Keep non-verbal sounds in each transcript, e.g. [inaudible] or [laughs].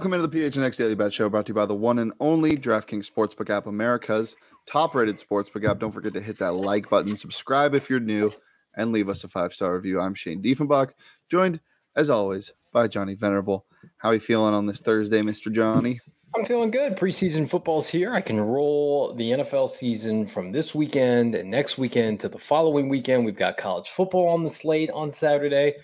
Welcome into the PHNX Daily Bet Show, brought to you by the one and only DraftKings Sportsbook app, America's top-rated sportsbook app. Don't forget to hit that like button, subscribe if you're new, and leave us a five-star review. I'm Shane Diefenbach, joined as always by Johnny Venerable. How are you feeling on this Thursday, Mr. Johnny? I'm feeling good. Preseason football's here. I can roll the NFL season from this weekend and next weekend to the following weekend. We've got college football on the slate on Saturday.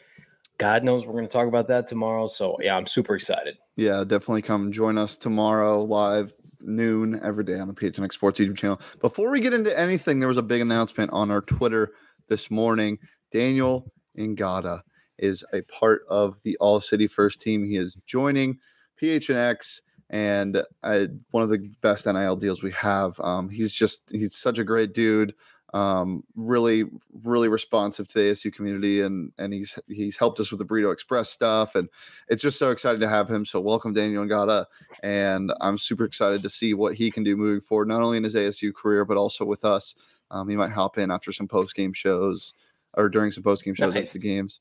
God knows we're going to talk about that tomorrow. So, yeah, I'm super excited. Yeah, definitely come join us tomorrow live noon every day on the PHNX Sports YouTube channel. Before we get into anything, there was a big announcement on our Twitter this morning. Daniyel Ngata is a part of the All City First team. He is joining PHNX and uh, one of the best NIL deals we have. Um, he's just he's such a great dude um, really really responsive to the ASU community and and he's he's helped us with the Burrito Express stuff and it's just so excited to have him. So welcome Daniyel Ngata and I'm super excited to see what he can do moving forward, not only in his ASU career but also with us. Um, he might hop in after some post game shows or during some post game shows nice. after the games.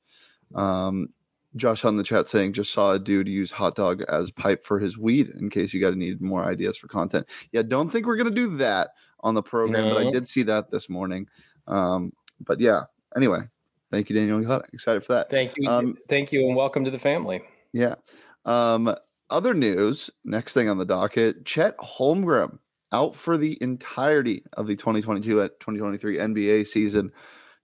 Um, Josh on the chat saying just saw a dude use hot dog as pipe for his weed in case you got to need more ideas for content. Yeah, don't think we're gonna do that on the program, no. but I did see that this morning. Um, but yeah, anyway, thank you, Daniel. Excited for that. Thank you. Um, thank you, and welcome to the family. Yeah. Um, other news, next thing on the docket, Chet Holmgren out for the entirety of the 2022 at 2023 NBA season.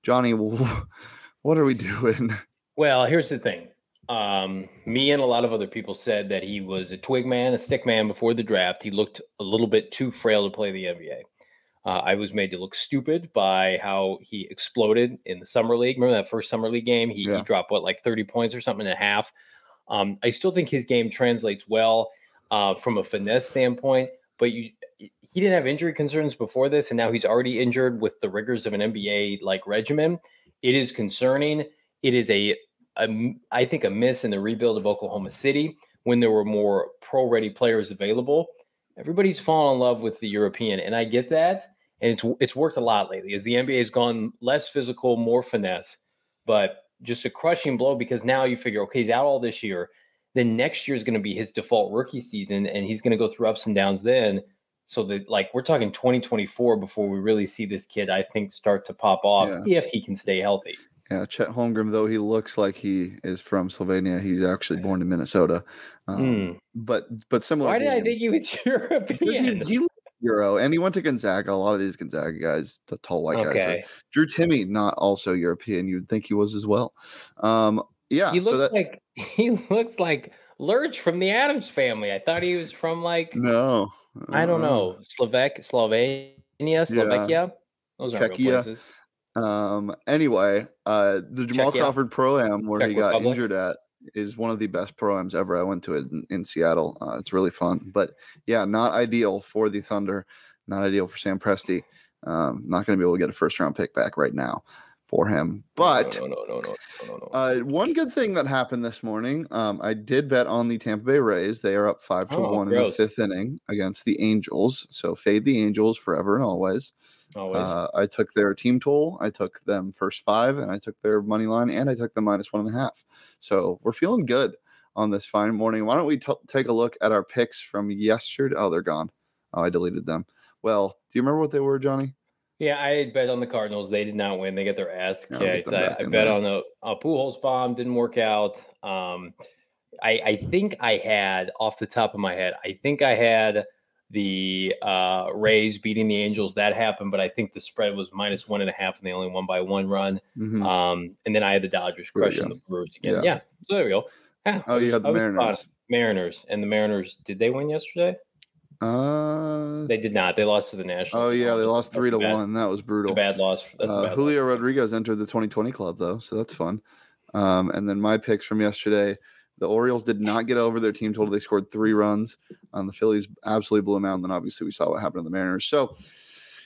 Johnny, [laughs] what are we doing? Well, here's the thing. Um, me and a lot of other people said that he was a twig man, a stick man before the draft. He looked a little bit too frail to play the NBA. Uh, I was made to look stupid by how he exploded in the summer league. Remember that first summer league game? He, yeah. he dropped what like 30 points or something and a half. Um, I still think his game translates well uh, from a finesse standpoint, but you he didn't have injury concerns before this, and now he's already injured with the rigors of an NBA like regimen. It is concerning. It is a, a I think a miss in the rebuild of Oklahoma City when there were more pro ready players available everybody's fallen in love with the European, and I get that. And it's it's worked a lot lately as the NBA has gone less physical, more finesse, but just a crushing blow because now you figure, okay, he's out all this year. Then next year is going to be his default rookie season, and he's going to go through ups and downs then. So that like we're talking 2024 before we really see this kid, I think, start to pop off yeah. if he can stay healthy. Yeah, Chet Holmgren, though he looks like he is from Slovenia, he's actually born in Minnesota. Um, mm. But but similar. Why did I think he was [laughs] European? He, he Euro, and he went to Gonzaga. A lot of these Gonzaga guys, the tall white okay. guys. Drew Timme, not also European. You'd think he was as well. Um, yeah, he looks so that, like [laughs] he looks like Lurch from the Addams family. I thought he was from like no, I don't know, Slovak, Slovenia, Slovakia. Yeah. Those are real places. Um, anyway, uh, the Jamal Check Crawford Pro Am where Czech he got Republic. injured at is one of the best pro ams ever. I went to it in, in Seattle. Uh, it's really fun, but yeah, not ideal for the Thunder. Not ideal for Sam Presti. Um, not going to be able to get a first round pick back right now for him. But no, no, no, no, no, no, uh, one good thing that happened this morning, um, I did bet on the Tampa Bay Rays. They are up five to oh, one gross. in the fifth inning against the Angels. So fade the Angels forever and always. Always. Uh, I took their team total. I took them first five, and I took their money line, and I took the minus one and a half. So we're feeling good on this fine morning. Why don't we t- take a look at our picks from yesterday? Oh, they're gone. Oh, I deleted them. Well, do you remember what they were, Johnny? Yeah, I bet on the Cardinals. They did not win. They get their ass kicked. I, I bet there. on a, a Pujols bomb. Didn't work out. Um, I, I think I had off the top of my head. I think I had the uh, Rays beating the Angels. That happened, but I think the spread was minus one and a half, and they only won by one run. Mm-hmm. Um, and then I had the Dodgers crushing the Brewers again. Yeah. yeah. so there we go. Yeah, oh, you had the Mariners. Mariners and the Mariners. Did they win yesterday? Uh, they did not. They lost to the Nationals. Oh yeah, they lost three to bad, one. That was brutal. bad loss. Uh, bad Julio loss. Rodriguez entered the 2020 club though, so that's fun. Um, and then my picks from yesterday. The Orioles did not get over their team total. They scored three runs. Um, the Phillies absolutely blew them out. And then obviously we saw what happened to the Mariners. So,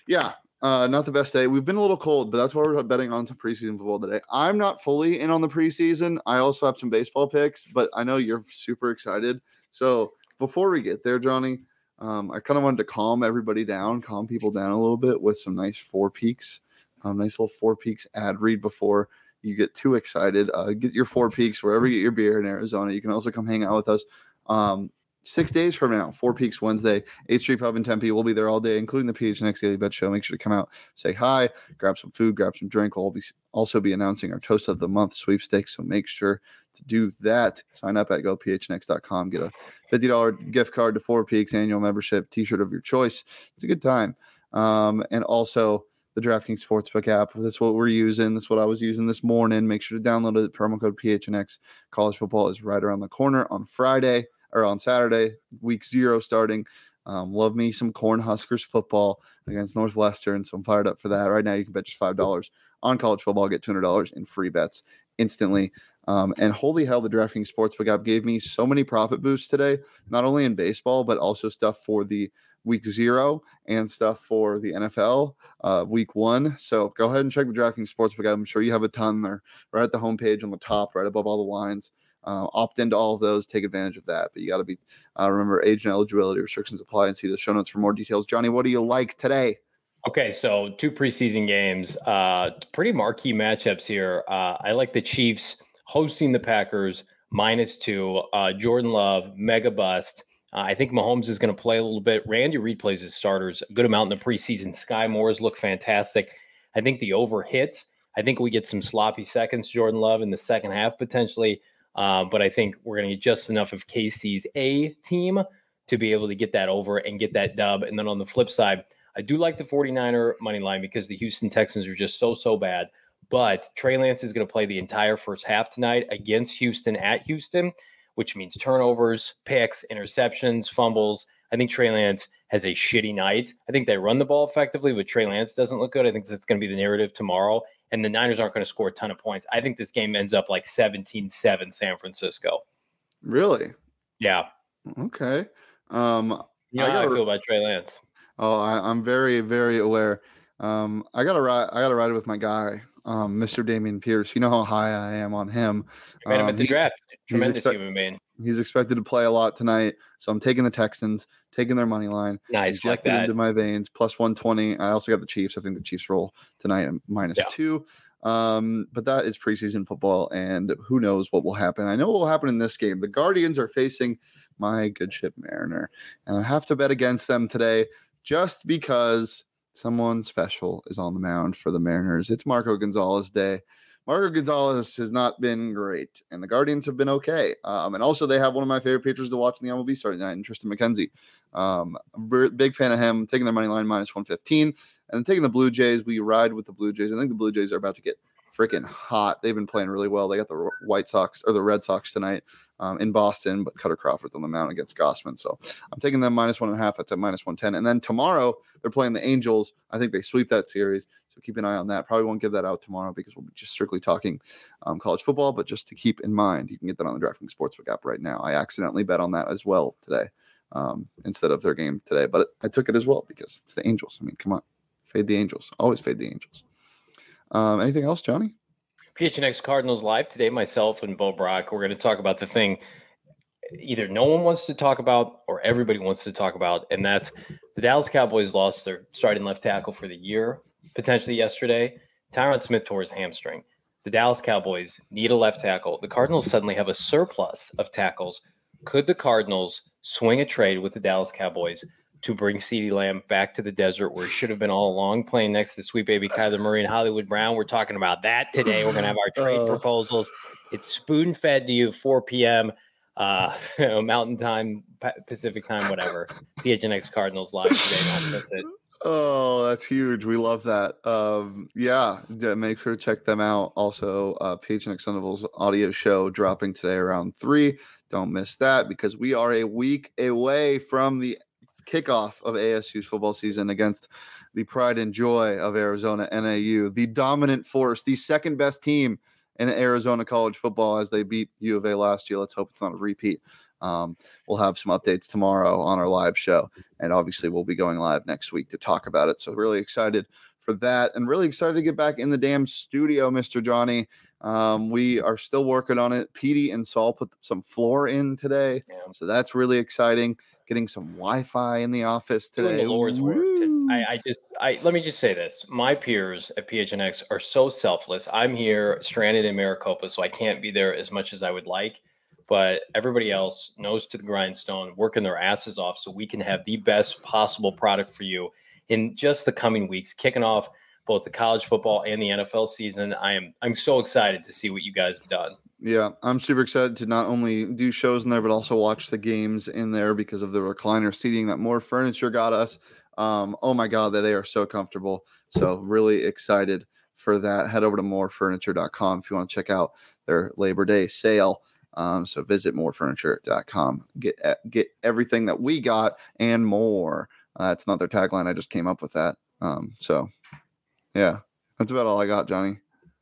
yeah, uh, not the best day. We've been a little cold, but that's why we're betting on some preseason football today. I'm not fully in on the preseason. I also have some baseball picks, but I know you're super excited. So before we get there, Johnny, um, I kind of wanted to calm everybody down, calm people down a little bit with some nice four peaks, um, nice little four peaks ad read before you get too excited. Uh, get your four peaks wherever you get your beer in Arizona. You can also come hang out with us. Um, six days from now, Four Peaks Wednesday, 8th Street Pub in Tempe. We'll be there all day, including the PHNX Daily Bet Show. Make sure to come out, say hi, grab some food, grab some drink. We'll be also be announcing our Toast of the Month sweepstakes. So make sure to do that. Sign up at gophnx.com. Get a $50 gift card to Four Peaks annual membership, t shirt of your choice. It's a good time. Um, and also, the DraftKings Sportsbook app. That's what we're using. That's what I was using this morning. Make sure to download it. Promo code PHNX. College football is right around the corner on Friday or on Saturday, week zero starting. Um, love me some Cornhuskers football against Northwestern. So I'm fired up for that. Right now, you can bet just $5 on college football, get $200 in free bets instantly. Um, and holy hell, the DraftKings Sportsbook app gave me so many profit boosts today, not only in baseball, but also stuff for the week zero and stuff for the NFL uh, week one. So go ahead and check the DraftKings Sportsbook. I'm sure you have a ton there right at the homepage on the top, right above all the lines. Uh, opt into all of those, take advantage of that. But you got to be uh, remember age and eligibility restrictions apply and see the show notes for more details. Johnny, what do you like today? Okay, so two preseason games, uh, pretty marquee matchups here. Uh, I like the Chiefs hosting the Packers minus two. Uh, Jordan Love, mega bust. Uh, I think Mahomes is going to play a little bit. Andy Reid plays his starters a good amount in the preseason. Skyy Moore's look fantastic. I think the over hits. I think we get some sloppy seconds, Jordan Love, in the second half potentially. Uh, but I think we're going to get just enough of KC's A team to be able to get that over and get that dub. And then on the flip side, I do like the 49er money line because the Houston Texans are just so, so bad. But Trey Lance is going to play the entire first half tonight against Houston at Houston which means turnovers, picks, interceptions, fumbles. I think Trey Lance has a shitty night. I think they run the ball effectively, but Trey Lance doesn't look good. I think that's going to be the narrative tomorrow. And the Niners aren't going to score a ton of points. I think this game ends up like 17 7 San Francisco. Really? Yeah. Okay. Um, you know I how I feel about Trey Lance. Oh, I, am very, very aware. Um, I gotta ride. I gotta ride with my guy, um, Mr. Dameon Pierce. You know how high I am on him. You made him at the um, draft. Tremendous expect- human being. He's expected to play a lot tonight, so I'm taking the Texans, taking their money line. Nice, like that. into my veins. Plus 120. I also got the Chiefs. I think the Chiefs roll tonight minus yeah. two. Um, but that is preseason football, and who knows what will happen. I know what will happen in this game. The Guardians are facing my good ship Mariner, and I have to bet against them today just because someone special is on the mound for the Mariners. It's Marco Gonzalez Day. Marco Gonzalez has not been great, and the Guardians have been okay. Um, and also, they have one of my favorite pitchers to watch in the MLB starting tonight, Triston McKenzie. Um, big fan of him. Taking their money line minus 115, and then taking the Blue Jays. We ride with the Blue Jays. I think the Blue Jays are about to get freaking hot. They've been playing really well. They got the White Sox or the Red Sox tonight um, in Boston, but Kutter Crawford's on the mound against Gausman. So I'm taking them minus one and a half. That's at minus 110. And then tomorrow they're playing the Angels. I think they sweep that series. So keep an eye on that. Probably won't give that out tomorrow because we'll be just strictly talking um, college football. But just to keep in mind, you can get that on the DraftKings Sportsbook app right now. I accidentally bet on that as well today um, instead of their game today, but I took it as well because it's the Angels. I mean, come on, fade the Angels. Always fade the Angels. Um, anything else, Johnny? PHNX Cardinals live today. Myself and Bo Brack. We're going to talk about the thing either no one wants to talk about or everybody wants to talk about, and that's the Dallas Cowboys lost their starting left tackle for the year potentially yesterday. Tyron Smith tore his hamstring. The Dallas Cowboys need a left tackle. The Cardinals suddenly have a surplus of tackles. Could the Cardinals swing a trade with the Dallas Cowboys to bring CeeDee Lamb back to the desert where he should have been all along, playing next to sweet baby Kyler Murray and Hollywood Brown. We're talking about that today. We're going to have our trade uh, proposals. It's spoon fed to you 4 p.m. Uh, [laughs] Mountain Time, Pacific Time, whatever. PHNX Cardinals live today. Don't miss it. Oh, that's huge. We love that. Um, yeah, make sure to check them out. Also, uh, PHNX Sun Devils audio show dropping today around three. Don't miss that because we are a week away from the kickoff of ASU's football season against the pride and joy of Arizona NAU, the dominant force, the second best team in Arizona college football as they beat U of A last year. Let's hope it's not a repeat. Um, we'll have some updates tomorrow on our live show, and obviously we'll be going live next week to talk about it. So really excited for that, and really excited to get back in the damn studio, Mister Johnny. Um, we are still working on it. Petey and Saul put some floor in today, so that's really exciting getting some Wi-Fi in the office today. Doing the Lord's work. I, I, just, I let me just say this: my peers at PHNX are so selfless. I'm here, stranded in Maricopa, so I can't be there as much as I would like. but everybody else nose to the grindstone, working their asses off so we can have the best possible product for you in just the coming weeks, kicking off both the college football and the NFL season. I am I'm so excited to see what you guys have done. Yeah, I'm super excited to not only do shows in there, but also watch the games in there because of the recliner seating that Mor Furniture got us. Um, oh my god, that they are so comfortable. So really excited for that. Head over to morfurniture.com if you want to check out their Labor Day sale. Um, so visit morfurniture.com. Get get everything that we got and more. Uh, that's not their tagline. I just came up with that. Um, so yeah, that's about all I got, Johnny.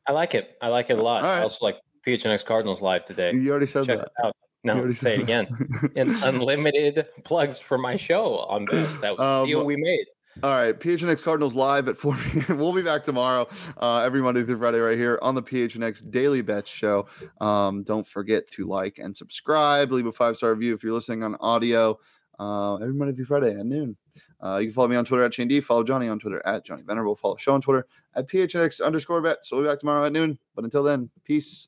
I like it. I like it a lot. Right. I also like PHNX Cardinals live today. You already said Check that. It out. No, say it again. and [laughs] unlimited plugs for my show on this. That was um, the deal we made. All right, PHNX Cardinals live at 4 [laughs] p.m. We'll be back tomorrow, uh, every Monday through Friday, right here on the PHNX Daily Bets Show. Um, don't forget to like and subscribe. Leave a five star review if you're listening on audio. Uh, every Monday through Friday at noon. Uh, you can follow me on Twitter at Shane D. Follow Johnny on Twitter at Johnny Venerable. Follow show on Twitter at PHNX underscore bet. So we'll be back tomorrow at noon. But until then, peace,